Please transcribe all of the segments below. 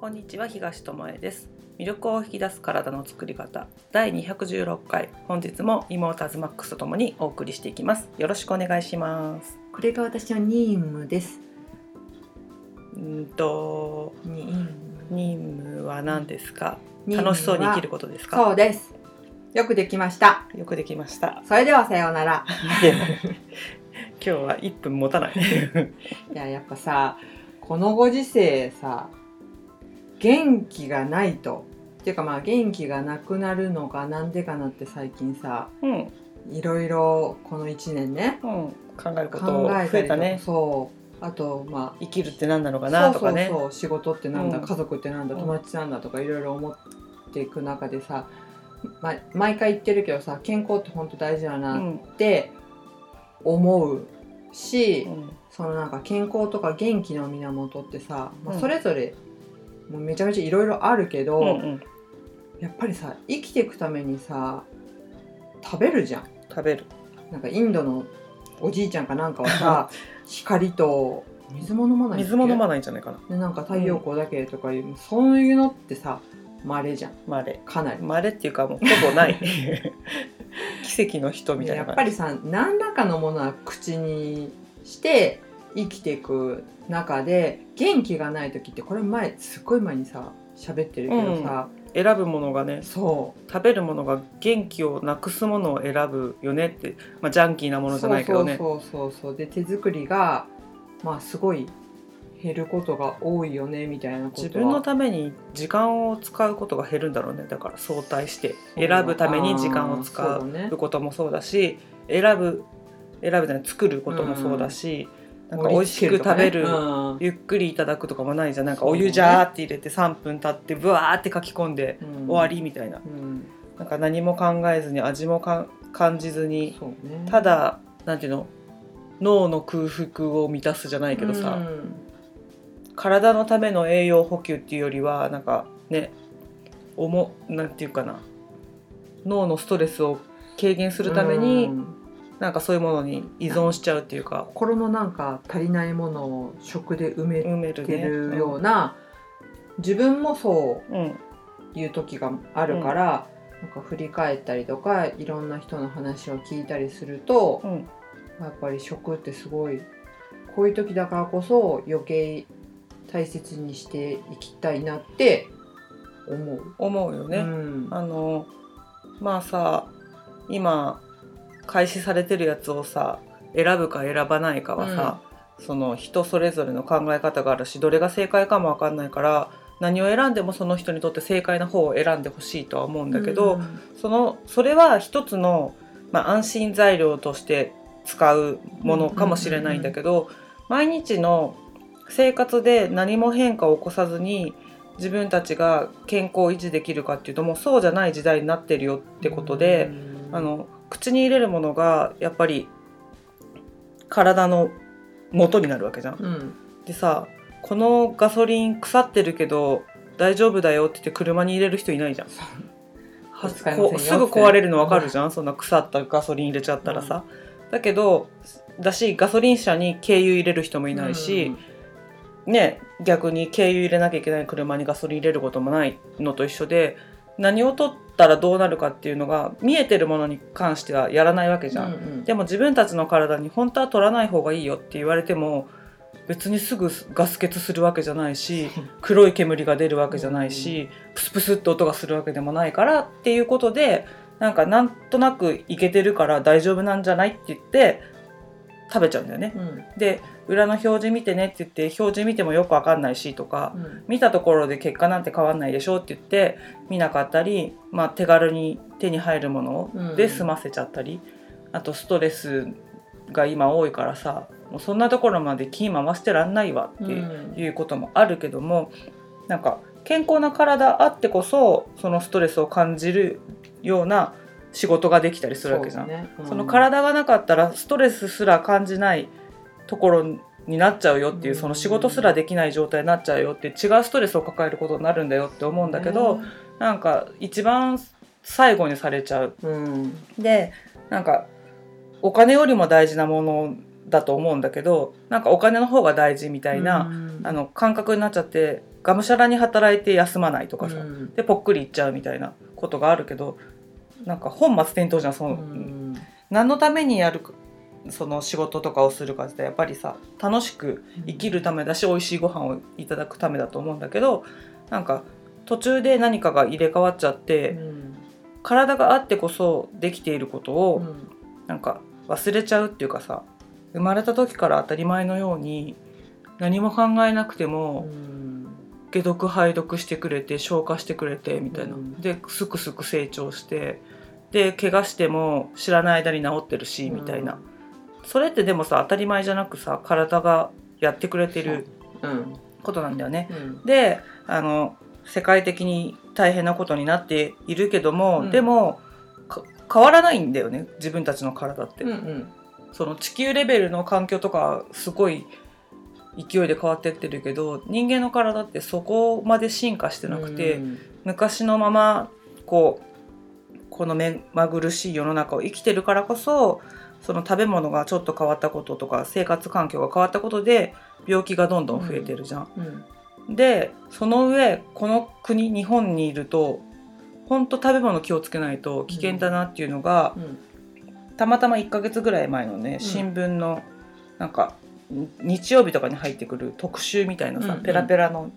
こんにちは東智恵です。魅力を引き出す体の作り方。第216回。本日も妹アズマックスとともにお送りしていきます。よろしくお願いします。これが私の任務です。うんと任務。任務は何ですか？任務は楽しそうに生きることですか？そうです。よくできました。よくできました。それではさようなら。今日は1分持たない。いや、やっぱさ、このご時世さ、元気がないと。っていうかまあ元気がなくなるのがなんでかなって最近さ、うん、いろいろこの1年ね、うん、考えること増えたね。そう。あとまあ、生きるって何なのかなとかね。そうそう仕事ってなんだ、うん。家族ってなんだうん。友達なんだとかいろいろ思っていく中でさ、ま、毎回言ってるけどさ健康って本当大事だうなんって思うし、うん。そのなんか健康とか元気の源ってさ、まあ、うん。それぞれもうめちゃめちゃいろいろあるけど、うんうん。やっぱりさ生きていくためにさ食べるじゃん。食べる。なんかインドのおじいちゃんかなんかはさ 光と水も飲まない水も飲まないんじゃないかな。でなんか太陽光だけとかいう、そういうのってさ稀じゃん。まれかなり。まれっていうかもうほぼない。奇跡の人みたいやなっぱりさ何らかのものは口にして生きていく中で元気がない時ってこれ前すっごい前にさ喋ってるけどさ、選ぶものがねそ食べるものが元気をなくすものを選ぶよねって、まあ、ジャンキーなもうのじゃないけどね。そうそうそうそう。で手作りがまあすごい減ることが多いよねみたいなことは。自分のために時間を使うことが減るんだろうね。だから相対して。選ぶために時間を使うこともそうだし選ぶ選ぶじゃない作ることもそうだし、なんか美味しく食べる、うん。ゆっくりいただくとかもないじゃん。なんかお湯ジャーって入れて3分経ってブワーって書き込んでうん。終わりみたいな。うん。なんか何も考えずに味もかん感じずにね。ただなんていうの？脳の空腹を満たすじゃないけどさ、うん。体のための栄養補給っていうよりはなんかねおもなんていうかな。脳のストレスを軽減するために、うんなんかそういうものに依存しちゃうっていうか心のなんか足りないものを食で埋め埋めるてね。るような、自分もそうん、うんういう時があるから、なんか振り返ったりとかいろんな人の話を聞いたりすると、うんやっぱり食ってすごいこういう時だからこそ余計大切にしていきたいなって思う。思うよね。うんあのまあさ今開始されてるやつをさ選ぶか選ばないかはさ、その人それぞれの考え方があるしどれが正解かも分かんないから何を選んでもその人にとって正解な方を選んでほしいとは思うんだけど、うん。そのそれは一つの、まあ、安心材料として使うものかもしれないんだけど、毎日の生活で何も変化を起こさずに自分たちが健康を維持できるかっていうともうそうじゃない時代になってるよってことで、うん。あの口に入れるものがやっぱり体の元になるわけじゃん。うん。でさこのガソリン腐ってるけど大丈夫だよって言って車に入れる人いないじゃん。すぐ壊れるの分かるじゃん、そんな腐ったガソリン入れちゃったらさ、だけどだしガソリン車に軽油入れる人もいないし、ね逆に軽油入れなきゃいけない車にガソリン入れることもないのと一緒で何を取ったらどうなるかっていうのが見えてるものに関してはやらないわけじゃん。うんうんでも自分たちの体に本当は取らない方がいいよって言われても別にすぐガス欠するわけじゃないし 黒い煙が出るわけじゃないし、プスプスって音がするわけでもないからっていうことでなんかなんとなくいけてるから大丈夫なんじゃないって言って食べちゃうんだよね。うんで裏の表示見てねって言って表示見てもよくわかんないしとか、うん。見たところで結果なんて変わんないでしょって言って見なかったり、まあ、手軽に手に入るもので済ませちゃったり、あとストレスが今多いからさもうそんなところまで気回してらんないわっていうこともあるけども、なんか健康な体あってこそそのストレスを感じるような仕事ができたりするわけじゃん。そうね。うん。その体がなかったらストレスすら感じないところになっちゃうよっていううん。その仕事すらできない状態になっちゃうよって違うストレスを抱えることになるんだよって思うん。だけど、ねなんか一番最後にされちゃう。うん。でなんかお金よりも大事なものだと思うんだけどなんかお金の方が大事みたいな、うん。あの感覚になっちゃってがむしゃらに働いて休まないとかさ、うん。でぽっくりいっちゃうみたいなことがあるけどなんか本末転倒じゃんその、うん。何のためにやるその仕事とかをするかってやっぱりさ楽しく生きるためだし美味しいご飯をいただくためだと思うんだけどなんか途中で何かが入れ替わっちゃって、うん。体があってこそできていることを、うん。なんか忘れちゃうっていうかさ生まれた時から当たり前のように何も考えなくてもうん。解毒排毒してくれて消化してくれてみたいな、うん。ですくすく成長してで怪我しても知らない間に治ってるしみたいな、それってでもさ当たり前じゃなくさ体がやってくれてるうん。ことなんだよね。うん。であの世界的に大変なことになっているけども、うん。でもか変わらないんだよね自分たちの体って。うんうん。その地球レベルの環境とかすごい勢いで変わってってるけど人間の体ってそこまで進化してなくて、うん。昔のままこうこの目まぐるしい世の中を生きてるからこそその食べ物がちょっと変わったこととか生活環境が変わったことで病気がどんどん増えてるじゃん。うん。でその上この国日本にいると本当食べ物気をつけないと危険だなっていうのが、うん。たまたま1ヶ月ぐらい前のね新聞のなんかに日曜日とかに入ってくる特集みたいなさ、ペラペラの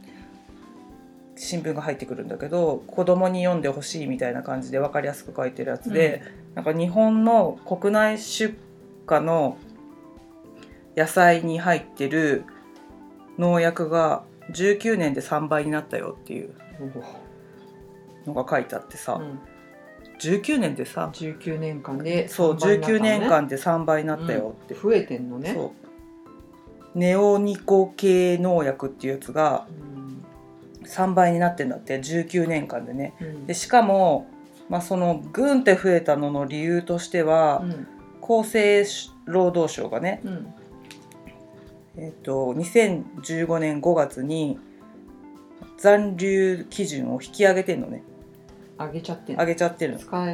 新聞が入ってくるんだけど子供に読んでほしいみたいな感じで分かりやすく書いてるやつで、なんか日本の国内出荷の野菜に入ってる農薬が19年で3倍になったよっていうのが書いてあってさ、うん。19年でさ19年間でそう3倍になったの19ね年間で3倍になったよって、増えてんのね。そう。ネオニコ系農薬っていうやつがうん。3倍になってんだって19年間でね。うん。でしかも、まあ、そのグンって増えたのの理由としては、うん。厚生労働省がね、うん。えっと2015年5月に残留基準を引き上げてんのね。上げちゃってんの。上げちゃってるの。使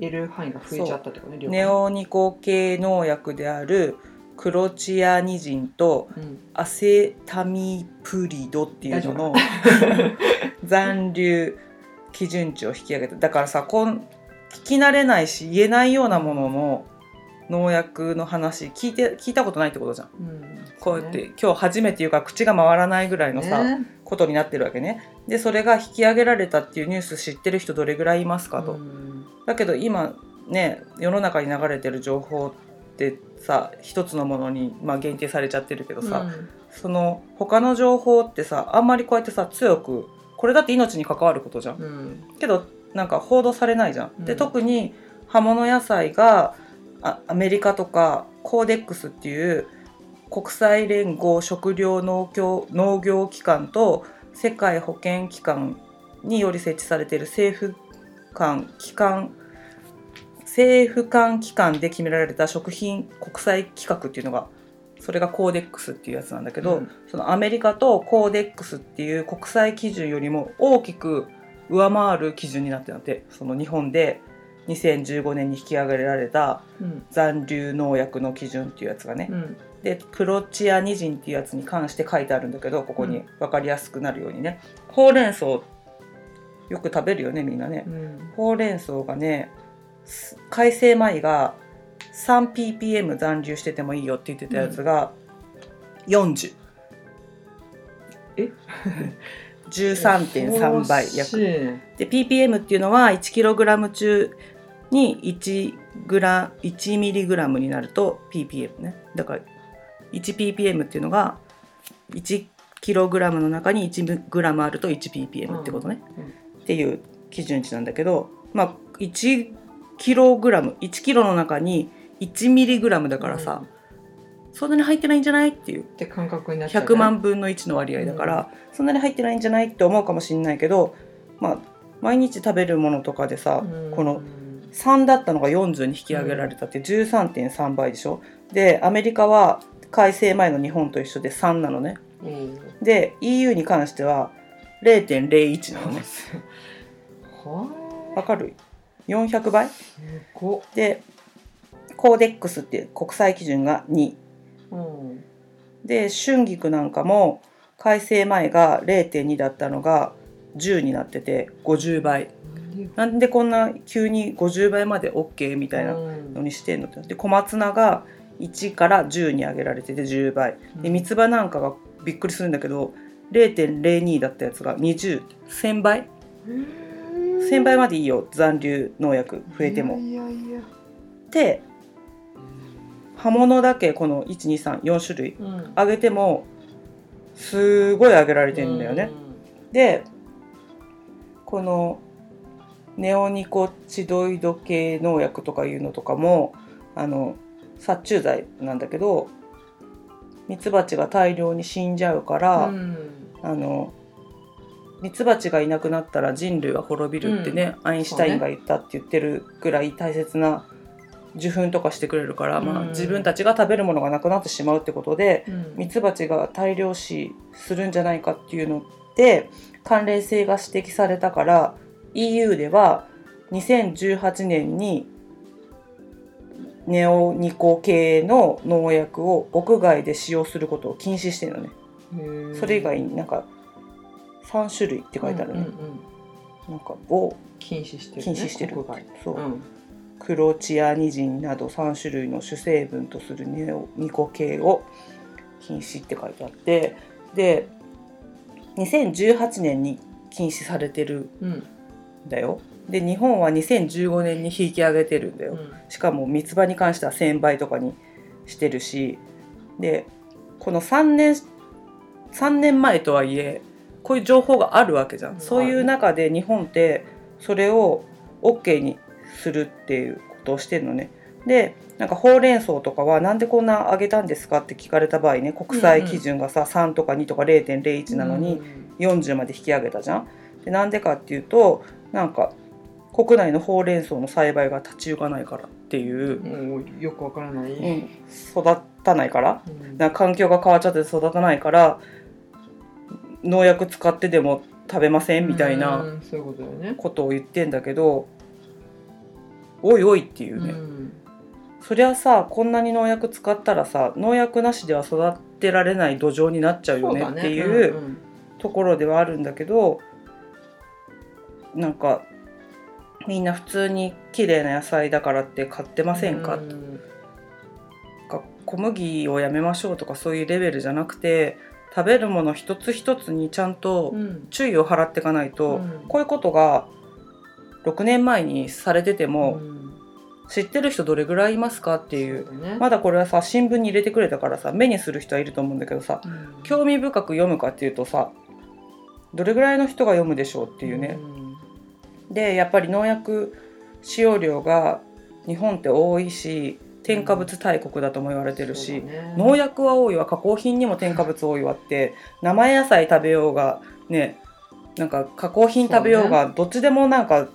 える範囲が増えちゃったってことねネオニコ系農薬であるクロチアニジンとうん。アセタミプリドっていうのの 残留基準値を引き上げただからさこん聞き慣れないし言えないようなものの農薬の話聞いて聞いたことないってことじゃん。うん。こうやって、今日初めて言うから口が回らないぐらいのさ、ね。ことになってるわけね。でそれが引き上げられたっていうニュース知ってる人どれぐらいいますかと、うん。だけど今ね世の中に流れてる情報ってさ一つのものに、まあ、限定されちゃってるけどさ、うん。その他の情報ってさあんまりこうやってさ強くこれだって命に関わることじゃん。うんけどなんか報道されないじゃん。でうん特に葉物野菜があアメリカとかコーデックスっていう国際連合食糧農業農業機関と世界保健機関により設置されている政府間機関政府間機関で決められた食品国際規格っていうのがそれがコーデックスっていうやつなんだけど、うん。そのアメリカとコーデックスっていう国際基準よりも大きく上回る基準になってるんだって。その日本で2015年に引き上げられたうん。残留農薬の基準っていうやつがね、うん。でクロチアニジンっていうやつに関して書いてあるんだけどここにうん。分かりやすくなるようにね。ほうれん草よく食べるよねみんなね。うん。ほうれん草がねす改正米が 3ppm 残留しててもいいよって言ってたやつが40え13.3倍約。で ppm っていうのは 1kg 中に 1, グラ 1mg になると ppm ね。だから 1ppm っていうのが 1kg の中に 1g あると 1ppm ってことね、うんうんっていう基準値なんだけどまあ 1kg1kg の中に 1mg だからさ、そんなに入ってないんじゃないっていう。って感覚になっちゃうね。100万分の1の割合だから、そんなに入ってないんじゃないって思うかもしれないけど、まあ、毎日食べるものとかでさ、うん。この3だったのが40に引き上げられたって13.3倍でしょ？でアメリカは改正前の日本と一緒で3なのね。うん。で EU に関しては0.01なのね。はわかる？400倍？でコーデックスっていう国際基準が2うん。で春菊なんかも改正前が0.2だったのが10になってて50倍。なんでこんな急に50倍まで OK みたいなのにしてんの？ってで小松菜が1から10に上げられてて10倍。で三つ葉なんかがびっくりするんだけど0.02だったやつが201,000倍。1000倍までいいよ。残留農薬増えても。で葉物だけこの1234種類うん。上げてもすごい上げられてるんだよね。でこのネオニコチドイド系農薬とかいうのとかもあの殺虫剤なんだけどミツバチが大量に死んじゃうから、うん。あのミツバチがいなくなったら人類は滅びるってね、アインシュタインが言ったって言ってるぐらい大切な受粉とかしてくれるから、まあ、うん。自分たちが食べるものがなくなってしまうってことでうん。ミツバチが大量死するんじゃないかっていうので関連性が指摘されたから EU では2018年にネオニコ系の農薬を屋外で使用することを禁止してるのね。それ以外になんか3種類って書いてあるね。うんうんうんなんかを禁止してる、ね、禁止してるそう、うんクロチアニジンなど3種類の主成分とするネオニコ系を禁止って書いてあってで2018年に禁止されてるうんんだよ。で日本は2015年に引き上げてるんだよ、しかも三つ葉に関しては1000倍とかにしてるしでこの3年3年前とはいえこういう情報があるわけじゃん、うん。そういう中で日本ってそれを OK にするっていうことをしてるのね。でなんかほうれん草とかはなんでこんな上げたんですかって聞かれた場合ね国際基準がさ、3とか2とか0.01なのに、40まで引き上げたじゃん。でなんでかっていうとなんか国内のほうれん草の栽培が立ち行かないからっていう、よくわからない、うん、育たないから。うん。か環境が変わっちゃって育たないから農薬使ってでも食べませんみたいなことを言ってんだけどおいおいっていうね、うん。そりゃさこんなに農薬使ったらさ農薬なしでは育てられない土壌になっちゃうよねっていうところではあるんだけどなんかみんな普通に綺麗な野菜だからって買ってませんか、うんか小麦をやめましょうとかそういうレベルじゃなくて食べるもの一つ一つにちゃんとうん。注意を払っていかないと、うん。こういうことが6年前にされてても、うん。知ってる人どれぐらいいますかっていう。ね。まだこれはさ新聞に入れてくれたからさ目にする人はいると思うんだけどさうん。興味深く読むかっていうとさどれぐらいの人が読むでしょうっていうね、でやっぱり農薬使用量が日本って多いし添加物大国だとも言われてるし、そうだね。農薬は多いわ加工品にも添加物多いわって生野菜食べようがねなんか加工品食べようがどっちでもなんか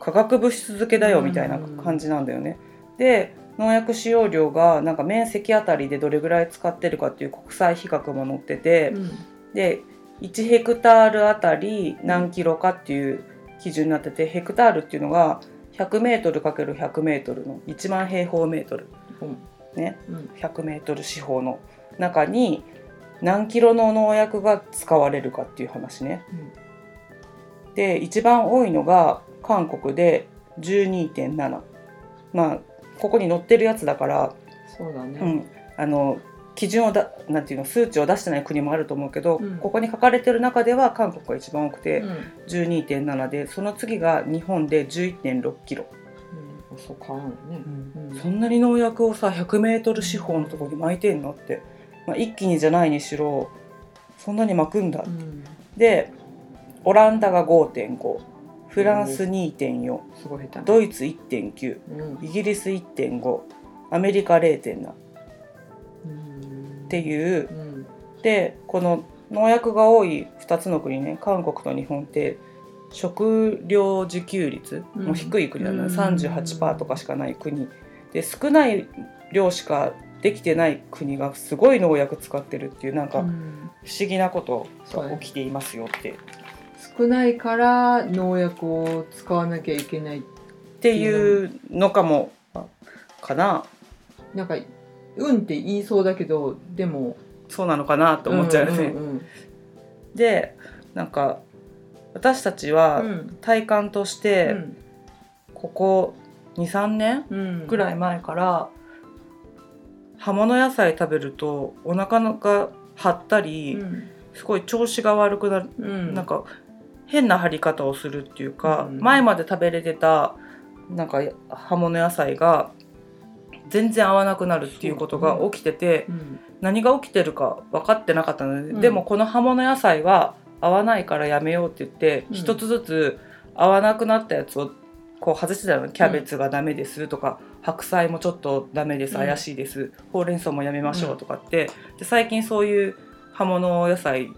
化学物質漬けだよみたいな感じなんだよね。で農薬使用量がなんか面積あたりでどれぐらい使ってるかっていう国際比較も載ってて、うん。で1ヘクタールあたり何キロかっていう基準になっててヘクタールっていうのが 100m×100m の1万平方メートル。ね。うん。100メートル四方の。中に何キロの農薬が使われるかっていう話ね。で一番多いのが韓国で12.7まあここに載ってるやつだから、そうだね。うん、あの基準をだなんていうの数値を出してない国もあると思うけど、うん。ここに書かれてる中では韓国が一番多くてうん。12.7でその次が日本で11.6キロ、うん。そう変わらないねうん。そんなに農薬をさ100メートル四方のところに巻いてんのって、まあ、一気にじゃないにしろそんなに巻くんだ、うん。でオランダが5.5フランス2.4すごい下手ドイツ1.9うん。イギリス1.5アメリカ0.7っうんていう。うん。でこの農薬が多い2つの国ね。韓国と日本って食料自給率も低い国な。の、うん。38%とかしかない国。で少ない量しかできてない国がすごい農薬使ってるっていうなんかうん。不思議なことが起きていますよって少ないから農薬を使わなきゃいけないっていうのかもかな。なんかうんって言いそうだけどでも。そうなのかなと思っちゃうよね。んうんでなんか私たちうはん。体感としてここ23年うんぐらい前から葉物野菜食べるとお腹が張ったり、うん。すごい調子が悪くなる、うん。なんか変な張り方をするっていうか、うん。前まで食べれてたなんか葉物野菜が全然合わなくなるっていうことが起きてて、うん。何が起きてるか分かってなかったので、うん。でもこの葉物野菜は合わないからやめようって言ってうん。一、つずつ合わなくなったやつをこう外してたのキャベツがダメですとか、白菜もちょっとダメですうん。怪しいです、ほうれん草もやめましょうとかってで最近そういう葉物野菜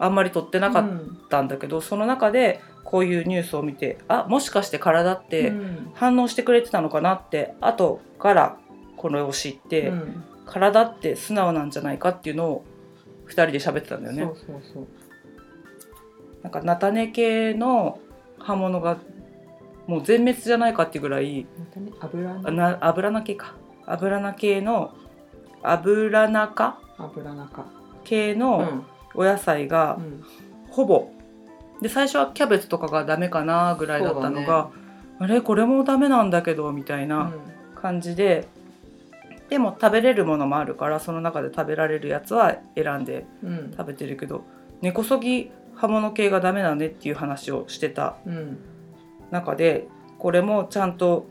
あんまり取ってなかったんだけど、その中でこういうニュースを見てあもしかして体ってうん。反応してくれてたのかなって後からこれを知って。うん。体って素直なんじゃないかっていうのを2人で喋ってたんだよね。そうそうそう。なんか菜種系の刃物がもう全滅じゃないかっていうぐらい油あな油菜系か。油菜系の油中？油中。系のうんお野菜がうん。ほぼ。で最初はキャベツとかがダメかなぐらいだったのが、あれこれもダメなんだけどみたいな感じで、でも食べれるものもあるからその中で食べられるやつは選んでうん。食べてるけど根こそぎ葉物系がダメだねっていう話をしてたうん。中でこれもちゃんと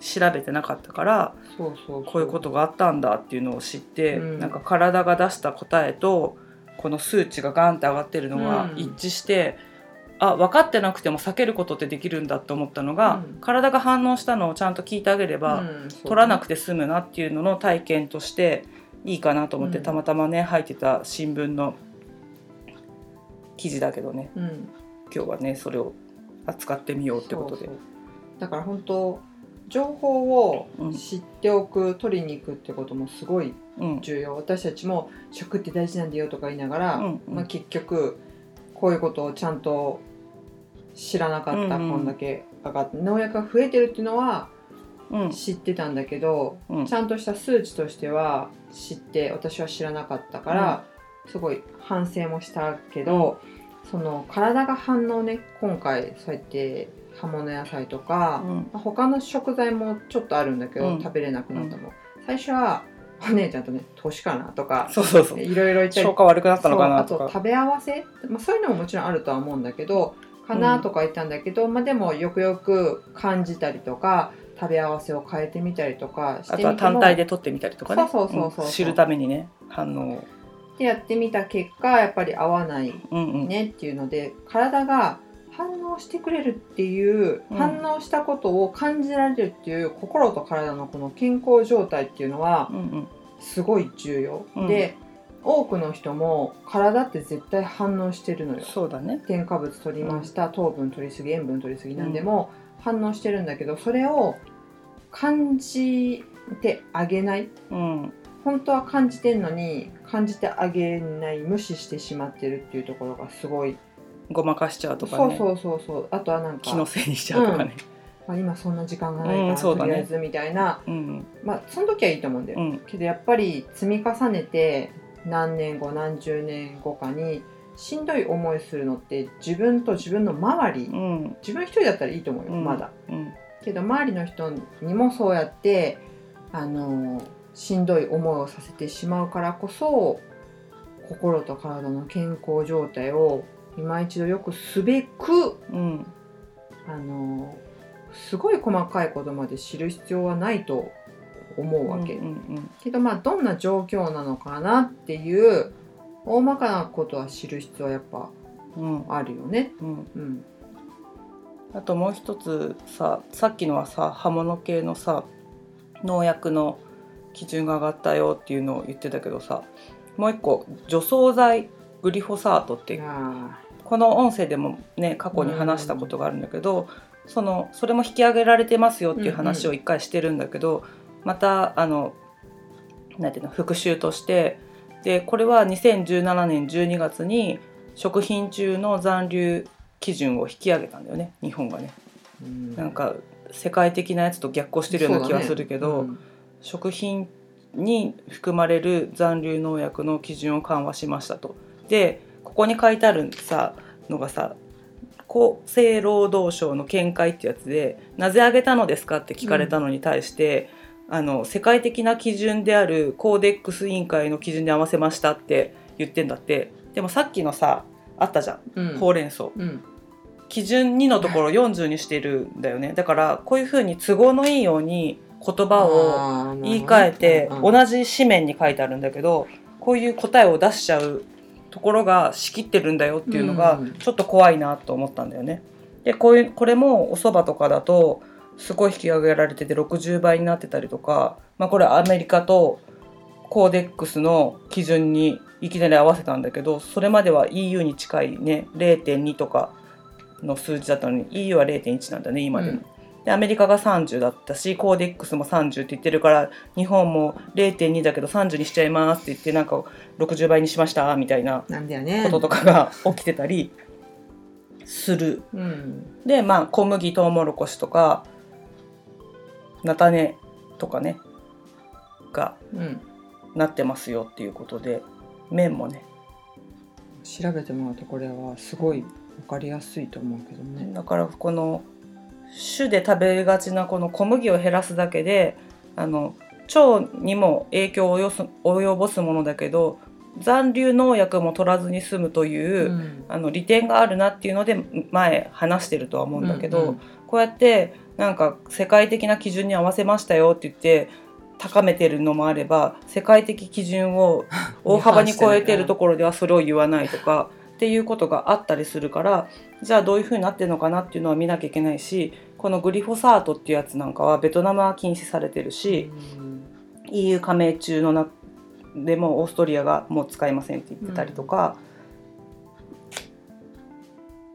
調べてなかったからそうそう。こういうことがあったんだっていうのを知って、うん。なんか体が出した答えとこの数値がガンって上がってるのがうん。一致して、あ分かってなくても避けることってできるんだと思ったのが、うん。体が反応したのをちゃんと聞いてあげれば、うん取らなくて済むなっていうのの体験としていいかなと思って、うん。たまたまね入ってた新聞の記事だけどね。うん。今日はねそれを扱ってみようってことで。そうそう。だから本当情報をうん知っておく、取りに行くってこともすごいうん。重要。私たちも食って大事なんだよとか言いながら、うんうん。まあ、結局こういうことをちゃんと知らなかった、うんうん。こんだけ上がって農薬が増えてるっていうのはうん。知ってたんだけど、うん。ちゃんとした数値としては知って私は知らなかったから、すごい反省もしたけど、その体が反応ね今回そうやって葉物野菜とか、うん。まあ他の食材もちょっとあるんだけど、うん。食べれなくなったの、最初はお姉ちゃんとね年かなとかそうそうそう。いろいろ言ったり消化悪くなったのかなあと食べ合わせ、まあ、そういうのももちろんあるとは思うんだけどかなとか言ったんだけど、まあ、でもよくよく感じたりとか食べ合わせを変えてみたりとかしてあとは単体で取ってみたりとかね。そうそうそうそうう。ん。知るためにね反応を。でやってみた結果やっぱり合わないうんうん。ねっていうので体が反応してくれるっていう、うん。反応したことを感じられるっていう心と体のこの健康状態っていうのはうんうん。すごい重要、うん。で多くの人も体って絶対反応してるのよ。そうだね。添加物取りました、糖分取りすぎ塩分取りすぎなんでも反応してるんだけどそれを感じてあげない。うん。本当は感じてんのに感じてあげない無視してしまってるっていうところがすごい、ごまかしちゃうとかね。そうそうそうそう。あとはなんか気のせいにしちゃうとかね。まあ、今そんな時間がないから、うんそうだね。とりあえずみたいな。うん。まあその時はいいと思うんだよ、うん。けどやっぱり積み重ねて何年後何十年後かにしんどい思いするのって自分と自分の周り、うん。自分一人だったらいいと思うよ、うん。まだ。うん。けど周りの人にもそうやってあのしんどい思いをさせてしまうからこそ心と体の健康状態を今一度よくすべくうんあのすごい細かいことまで知る必要はないと思うわけ、うんうんけどまあどんな状況なのかなっていう大まかなことは知る必要はやっぱうん。あるよね。うん。うん、あともう一つささっきのはさ刃物系のさ農薬の基準が上がったよっていうのを言ってたけどさもう一個除草剤グリホサートってこの音声でもね過去に話したことがあるんだけど、そのそれも引き上げられてますよっていう話を一回してるんだけど、またあのなんていうの復習としてでこれは2017年12月に食品中の残留基準を引き上げたんだよね日本がね。ーうんなんか世界的なやつと逆行してるような気はするけど、そうだね食品に含まれる残留農薬の基準を緩和しましたと。でここに書いてあるさのがさ厚生労働省の見解ってやつで「なぜ上げたのですか?」って聞かれたのに対して、あの世界的な基準であるコーデックス委員会の基準に合わせましたって言ってんだって。でもさっきのさあったじゃん。うん。ほうれん草。うん。基準2のところ40にしてるんだよね。だからこういうふうに都合のいいように言葉を言い換えてうん。同じ紙面に書いてあるんだけどこういう答えを出しちゃうところが仕切ってるんだよっていうのがうんちょっと怖いなと思ったんだよね。でこういうこれもお蕎麦とかだとすごい引き上げられてて60倍になってたりとか、まあ、これアメリカとコーデックスの基準にいきなり合わせたんだけどそれまでは EU に近いね0.2とかの数字だったのに EU は0.1なんだね今でも。うんでアメリカが30だったしコーデックスも30って言ってるから日本も0.2だけど30にしちゃいますって言ってなんか60倍にしましたみたいなこととかが起きてたりする。うん。でまあ小麦とうもろこしとか菜種とかねがうんなってますよっていうことで麺もね。調べてもらうとこれはすごい分かりやすいと思うけどね。だからこの種で食べがちなこの小麦を減らすだけであの腸にも影響を及ぼすものだけど残留農薬も取らずに済むという、うん。あの利点があるなっていうので前話してるとは思うんだけど、うんうんこうやってなんか世界的な基準に合わせましたよって言って高めてるのもあれば世界的基準を 大幅に超えてるところではそれを言わないとかっていうことがあったりするからじゃあどういうふうになってるのかなっていうのは見なきゃいけないしこのグリフォサートっていうやつなんかはベトナムは禁止されてるし、EU 加盟中のなでもオーストリアがもう使いませんって言ってたりとか、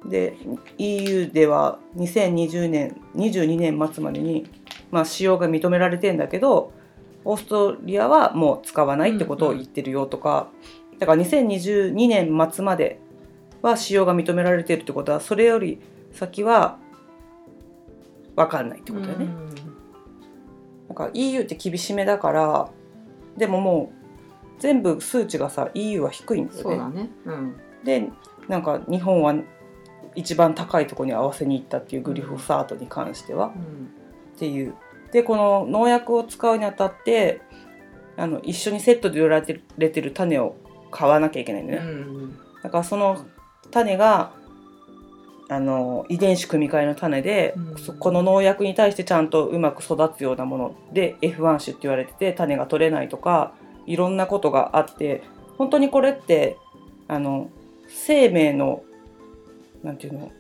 で EU では2020年22年末までに、まあ、使用が認められてんだけどオーストリアはもう使わないってことを言ってるよとか、だから2022年末までは使用が認められてるってことはそれより先は分かんないってことだよね。なんか EU って厳しめだからでももう全部数値がさ EU は低いんだよね。そうだねうんでなんか日本は一番高いところに合わせに行ったっていうグリフォサートに関してはっていう。でこの農薬を使うにあたってあの一緒にセットで売られてる種を買わなきゃいけないんだうよね。んだからその種があの遺伝子組み換えの種で、うん。そこの農薬に対してちゃんとうまく育つようなもので F1 種って言われてて種が取れないとかいろんなことがあって本当にこれってあの生命のなんていうの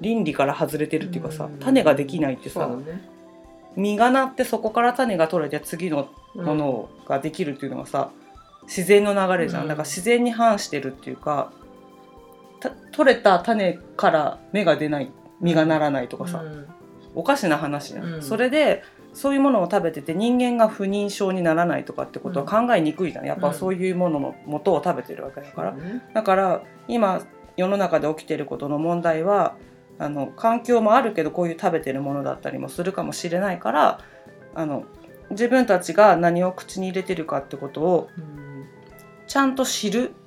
倫理から外れてるっていうかさ、うん。種ができないってさね。実がなってそこから種が取れて次のものができるっていうのがさ自然の流れじゃん、うん。だから自然に反してるっていうかた取れた種から芽が出ない実がならないとかさ、うん。おかしな話じゃん、うん。それでそういうものを食べてて人間が不妊症にならないとかってことは考えにくいじゃん。やっぱそういうものの元を食べてるわけだから、だから今世の中で起きてることの問題はあの環境もあるけどこういう食べてるものだったりもするかもしれないからあの自分たちが何を口に入れてるかってことをうん。ちゃんと知るうん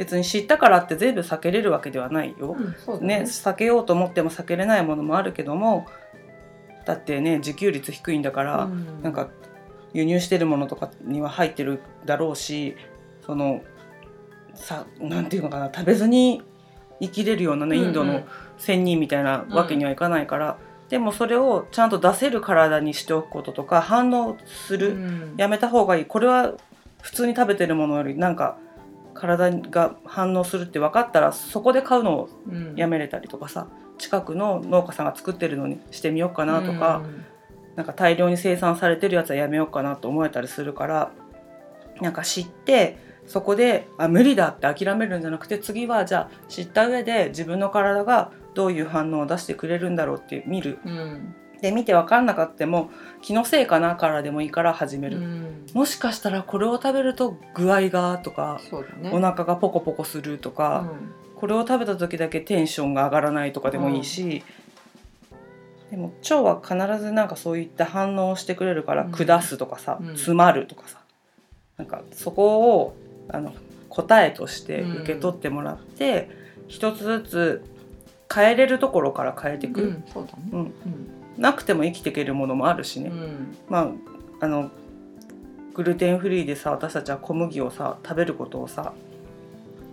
別に知ったからって全部避けれるわけではないよ。うんそうだね、避けようと思っても避けれないものもあるけども。だってね自給率低いんだから、うん。なんか輸入してるものとかには入ってるだろうしそのさなんていうのかな食べずに生きれるようなねインドの仙人みたいなわけにはいかないから、でもそれをちゃんと出せる体にしておくこととか反応する、うん。やめた方がいい。これは普通に食べてるものよりなんか体が反応するって分かったらそこで買うのをうん。やめれたりとかさ近くの農家さんが作ってるのにしてみようかなとか、なんか大量に生産されてるやつはやめようかなと思えたりするからなんか知ってそこであ無理だって諦めるんじゃなくて次はじゃあ知った上で自分の体がどういう反応を出してくれるんだろうって見るうんで見て分かんなかったも気のせいかなからでもいいから始める、うん。もしかしたらこれを食べると具合がとかね。お腹がポコポコするとか、これを食べた時だけテンションが上がらないとかでもいいし、でも腸は必ずなんかそういった反応をしてくれるからうん。下すとかさ、うん。詰まるとかさなんかそこをあの答えとしてうん。受け取ってもらって、一つずつ変えれるところから変えていく、うんそうだね。うん。うんなくても生きていけるものもあるしね、うん。まああのグルテンフリーでさ私たちは小麦をさ食べることをさ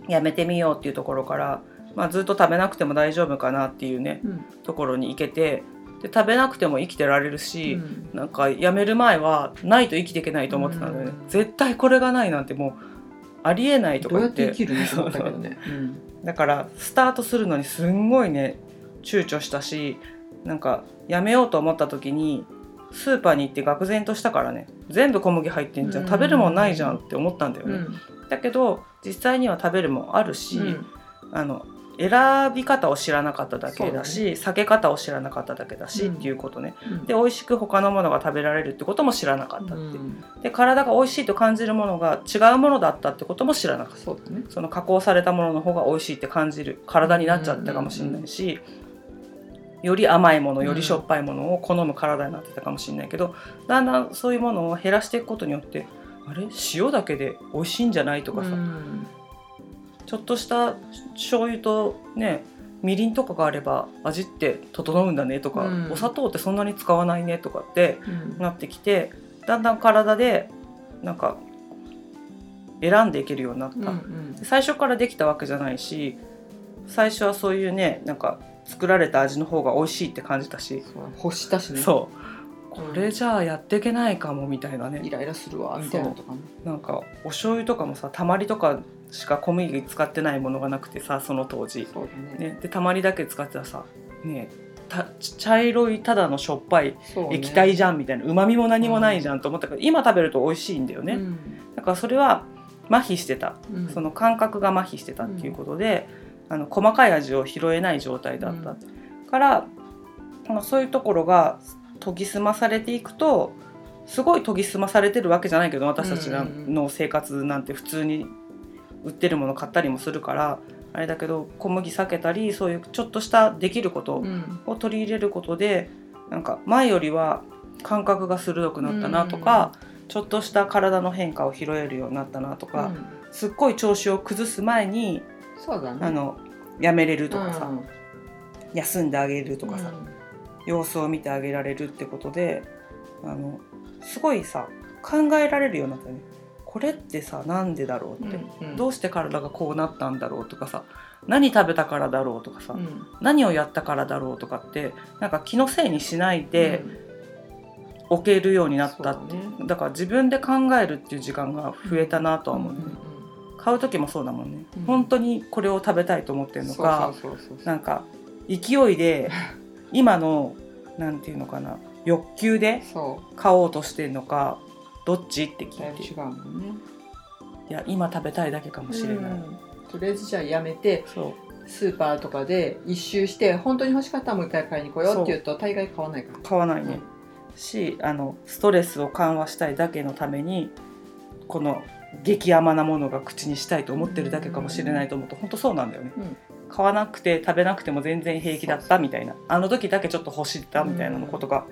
やめてみようっていうところから、まあ、ずっと食べなくても大丈夫かなっていうねうん。ところに行けてで食べなくても生きてられるし、うん。なんかやめる前はないと生きていけないと思ってたんだよね、うん。絶対これがないなんてもうありえないとかっって だからスタートするのにすんごいね躊躇したしなんかやめようと思った時にスーパーに行って愕然としたからね。全部小麦入ってんじゃん。うん。食べるもんないじゃんって思ったんだよね、うん。だけど実際には食べるもんあるし、うん。あの選び方を知らなかっただけだし避け方を知らなかっただけだし、うん。っていうことね。うん。で美味しく他のものが食べられるってことも知らなかったっていう、うん。で体が美味しいと感じるものが違うものだったってことも知らなかった。そね。その加工されたものの方が美味しいって感じる。体になっちゃったかもしれないし、より甘いものよりしょっぱいものを好む体になってたかもしれないけど、だんだんそういうものを減らしていくことによってあれ？塩だけで美味しいんじゃないとかさ、うん。ちょっとした醤油とねみりんとかがあれば味って整うんだねとか、うん。お砂糖ってそんなに使わないねとかってうん。なってきてだんだん体でなんか選んでいけるようになった。うんうん。最初からできたわけじゃないし最初はそういうねなんか作られた味の方が美味しいって感じたし、そう干したしね。そう。これじゃあやっていけないかもみたいなね。イライラするわみたいなのとかね。なんかお醤油とかもさたまりとかしか小麦使ってないものがなくてさその当時、そうだね。ね、でたまりだけ使ってたらさねた茶色いただのしょっぱい液体じゃんみたいな。うまみも何もないじゃんと思ったけど、今食べると美味しいんだよね、うん。だからそれは麻痺してた。うん。その感覚が麻痺してたっていうことで、あの細かい味を拾えない状態だった、からまあそういうところが研ぎ澄まされていくとすごい研ぎ澄まされてるわけじゃないけど私たちの生活なんて普通に売ってるもの買ったりもするからあれだけど小麦避けたりそういうちょっとしたできることうん。を取り入れることでなんか前よりは感覚が鋭くなったなとか、ちょっとした体の変化を拾えるようになったなとか、うん。すっごい調子を崩す前にそうだね。あのやめれるとかさ、うん休んであげるとかさ、うん。様子を見てあげられるってことであのすごいさ考えられるようになったよね。これってさなんでだろうって、うんどうして体がこうなったんだろうとかさ。何食べたからだろうとかさ、うん。何をやったからだろうとかってなんか気のせいにしないで置けるようになったって、そうだだから自分で考えるっていう時間が増えたなとは思うね、買う時もそうだもんね、うん。本当にこれを食べたいと思ってるのかなんか勢いで今のなんていうのかな欲求でそ買おうとしてるのかどっちって聞いて。違うもんね。いや今食べたいだけかもしれない、うん。とりあえずじゃあやめてスーパーとかで一周して本当に欲しかったらもう一回買いに来ようって言うと大概買わないから買わないね、しあのストレスを緩和したいだけのためにこの激甘なものが口にしたいと思ってるだけかもしれないと思うと本当そうなんだよね。うん。買わなくて食べなくても全然平気だったみたいな。あの時だけちょっと欲したみたいなのことが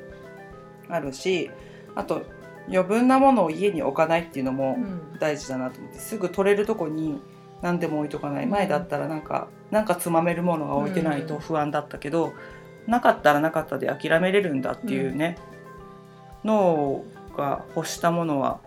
あるしあと余分なものを家に置かないっていうのもうん。大事だなと思ってすぐ取れるとこに何でも置いとかない。前だったらなんかなんかつまめるものが置いてないと不安だったけどなかったらなかったで諦めれるんだっていうね。脳が欲したものは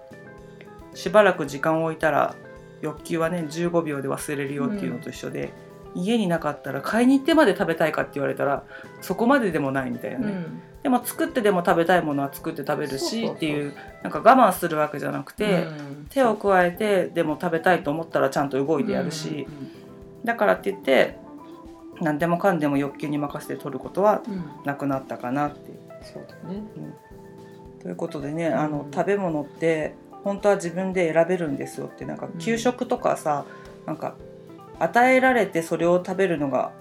しばらく時間を置いたら欲求はね15秒で忘れるよっていうのと一緒で、家になかったら買いに行ってまで食べたいかって言われたらそこまででもないみたいなね、うん。でも作ってでも食べたいものは作って食べるしっていうなんか我慢するわけじゃなくて、うん。手を加えてでも食べたいと思ったらちゃんと動いてやるし、だからって言って何でもかんでも欲求に任せて取ることはうん。うんなくなったかなって。いう。そうだね。ということでね、あのうん。食べ物って本当は自分で選べるんですよってなんかうん。給食とかさ、なんか与えられてそれを食べるのが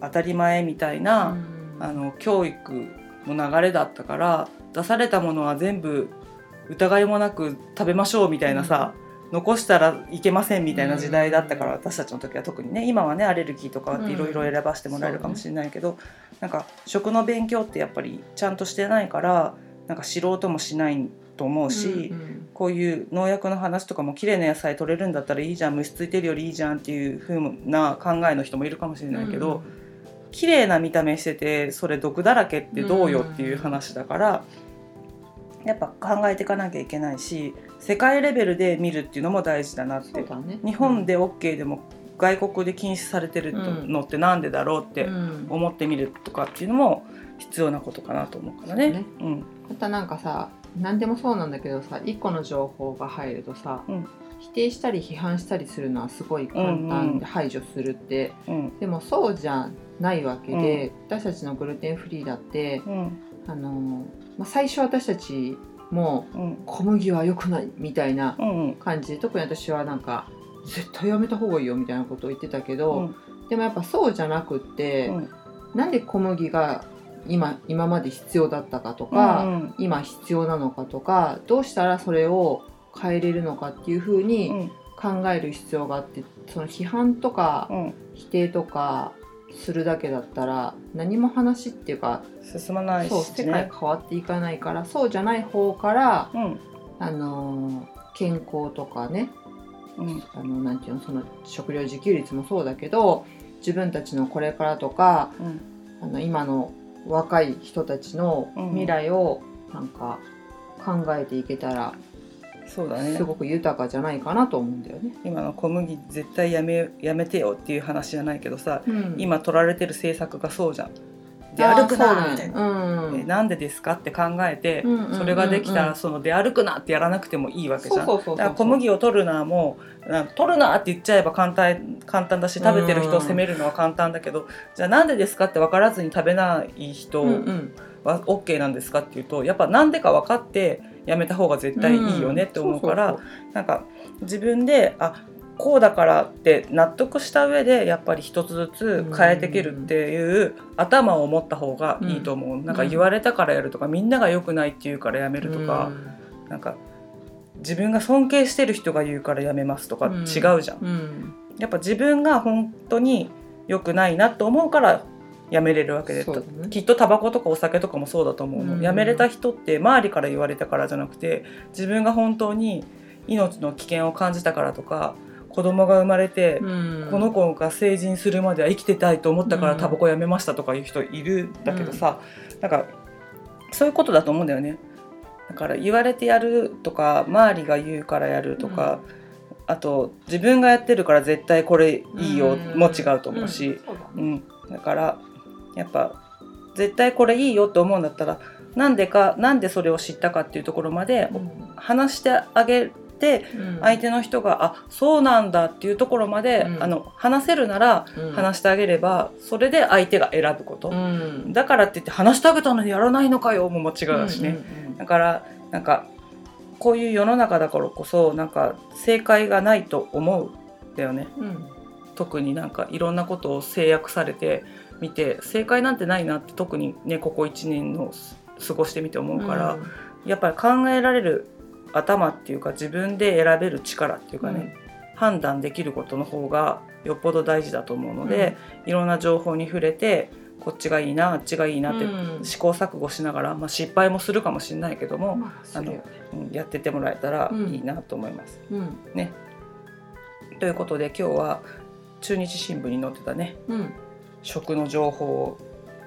当たり前みたいな、うん。あの教育の流れだったから出されたものは全部疑いもなく食べましょうみたいなさ、残したらいけませんみたいな時代だったから、私たちの時は特にね。今はねアレルギーとかっていろいろ選ばせてもらえるかもしれないけど、なんか食の勉強ってやっぱりちゃんとしてないからなんか知ろうともしないと思うし、うんうんこういう農薬の話とかも綺麗な野菜取れるんだったらいいじゃん虫ついてるよりいいじゃんっていう風な考えの人もいるかもしれないけど、綺麗な見た目しててそれ毒だらけってどうよっていう話だから、やっぱ考えていかなきゃいけないし世界レベルで見るっていうのも大事だなって。ね。日本で OK でも外国で禁止されてるのってなんでだろうってうん。思ってみるとかっていうのも必要なことかなと思うからね。そうね。うん。またなんかさ何でもそうなんだけどさ一個の情報が入るとさ、うん。否定したり批判したりするのはすごい簡単で排除するって、うん。でもそうじゃないわけで、私たちのグルテンフリーだってうん。あの、まあ、最初私たちもうん。小麦は良くないみたいなうん感じ。で特に私はなんか絶対やめた方がいいよみたいなことを言ってたけうど、ん。でもやっぱそうじゃなくって、うん。なんで小麦が今今まで必要だったかとか、うん今必要なのかとかどうしたらそれを変えれるのかっていうふううにん。考える必要があってその批判とかうん。否定とかするだけだったら何も話っていうか進まないそうし世界ね。変わっていかないからそうじゃない方から、うん。あのー健康とかねうん。あのなんていうのその食料自給率もそうだけど自分たちのこれからとかうん。あの今の若い人たちの未来をなんか考えていけたらそうだねすごく豊かじゃないかなと思うんだよね。今の小麦絶対やめやめてよっていう話じゃないけどさ、うん今取られてる政策がそうじゃん。出歩くなみたいな。うん。えなんでですかって考えて、うんうんそれができたらその出歩くなってやらなくてもいいわけじゃん。だから小麦を取るなもな取るなって言っちゃえば簡単簡単だし食べてる人を責めるのは簡単だけど、じゃあなんでですかって分からずに食べない人は OK なんですかっていうとやっぱなんでか分かってやめた方が絶対いいよねって思うから、なんか自分であこうだからって納得した上でやっぱり一つずつ変えていけるっていう頭を持った方がいいと思う、なんか言われたからやるとかみんなが良くないって言うからやめるとか、なんか自分が尊敬してる人が言うからやめますとかうん。違うじゃん、うん。うんやっぱ自分が本当に良くないなと思うからやめれるわけで、ね。きっとタバコとかお酒とかもそうだと思うの、うん。やめれた人って周りから言われたからじゃなくて自分が本当に命の危険を感じたからとか子供が生まれて、うん。この子が成人するまでは生きてたいと思ったからうん。タバコやめましたとかいう人いるんだけどさ、なんかそういうことだと思うんだよね。だから言われてやるとか周りが言うからやるとか、あと自分がやってるから絶対これいいようん。も違うと思うし、うん。だからやっぱ絶対これいいよと思うんだったらなんでかなんでそれを知ったかっていうところまで話してあげてうん。相手の人があそうなんだっていうところまで、うん。あの話せるならうん。話してあげればそれで相手が選ぶこと、うん。だからって言って話してあげたのにやらないのかよもも違うしね、うんうんだからなんかこういう世の中だからこそなんか正解がないと思うんだよね。うん。特になんかいろんなことを制約されてみて正解なんてないなって特にねここ1年の過ごしてみて思うから、やっぱり考えられる頭っていうか自分で選べる力っていうかね、判断できることの方がよっぽど大事だと思うので、いろんな情報に触れてこっちがいいなあっちがいいなってうん。試行錯誤しながら、まあ、失敗もするかもしれないけども、まあそれよね。うんやってってもらえたらうん。いいなと思います。うん。ということで今日は中日新聞に載ってたねうん。食の情報を、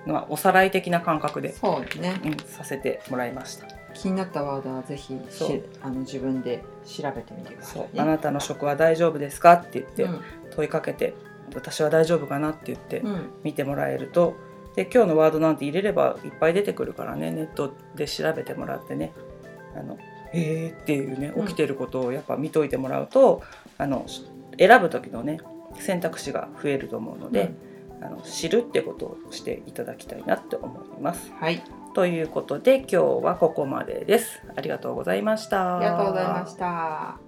まあ、おさらい的な感覚で、そうですね。うん、させてもらいました。気になったワードはぜひあの自分で調べてみてくださそいう。ね。あなたの食は大丈夫ですかって言ってうん。問いかけて、私は大丈夫かなって言ってうん。見てもらえるとで今日のワードなんて入れればいっぱい出てくるからねネットで調べてもらってね。あのえーっていうねうん。起きてることをやっぱ見といてもらうと、あの選ぶ時のね選択肢が増えると思うので、あの知るってことをしていただきたいなって思います。はい、ということで今日はここまでです。ありがとうございました。ありがとうございました。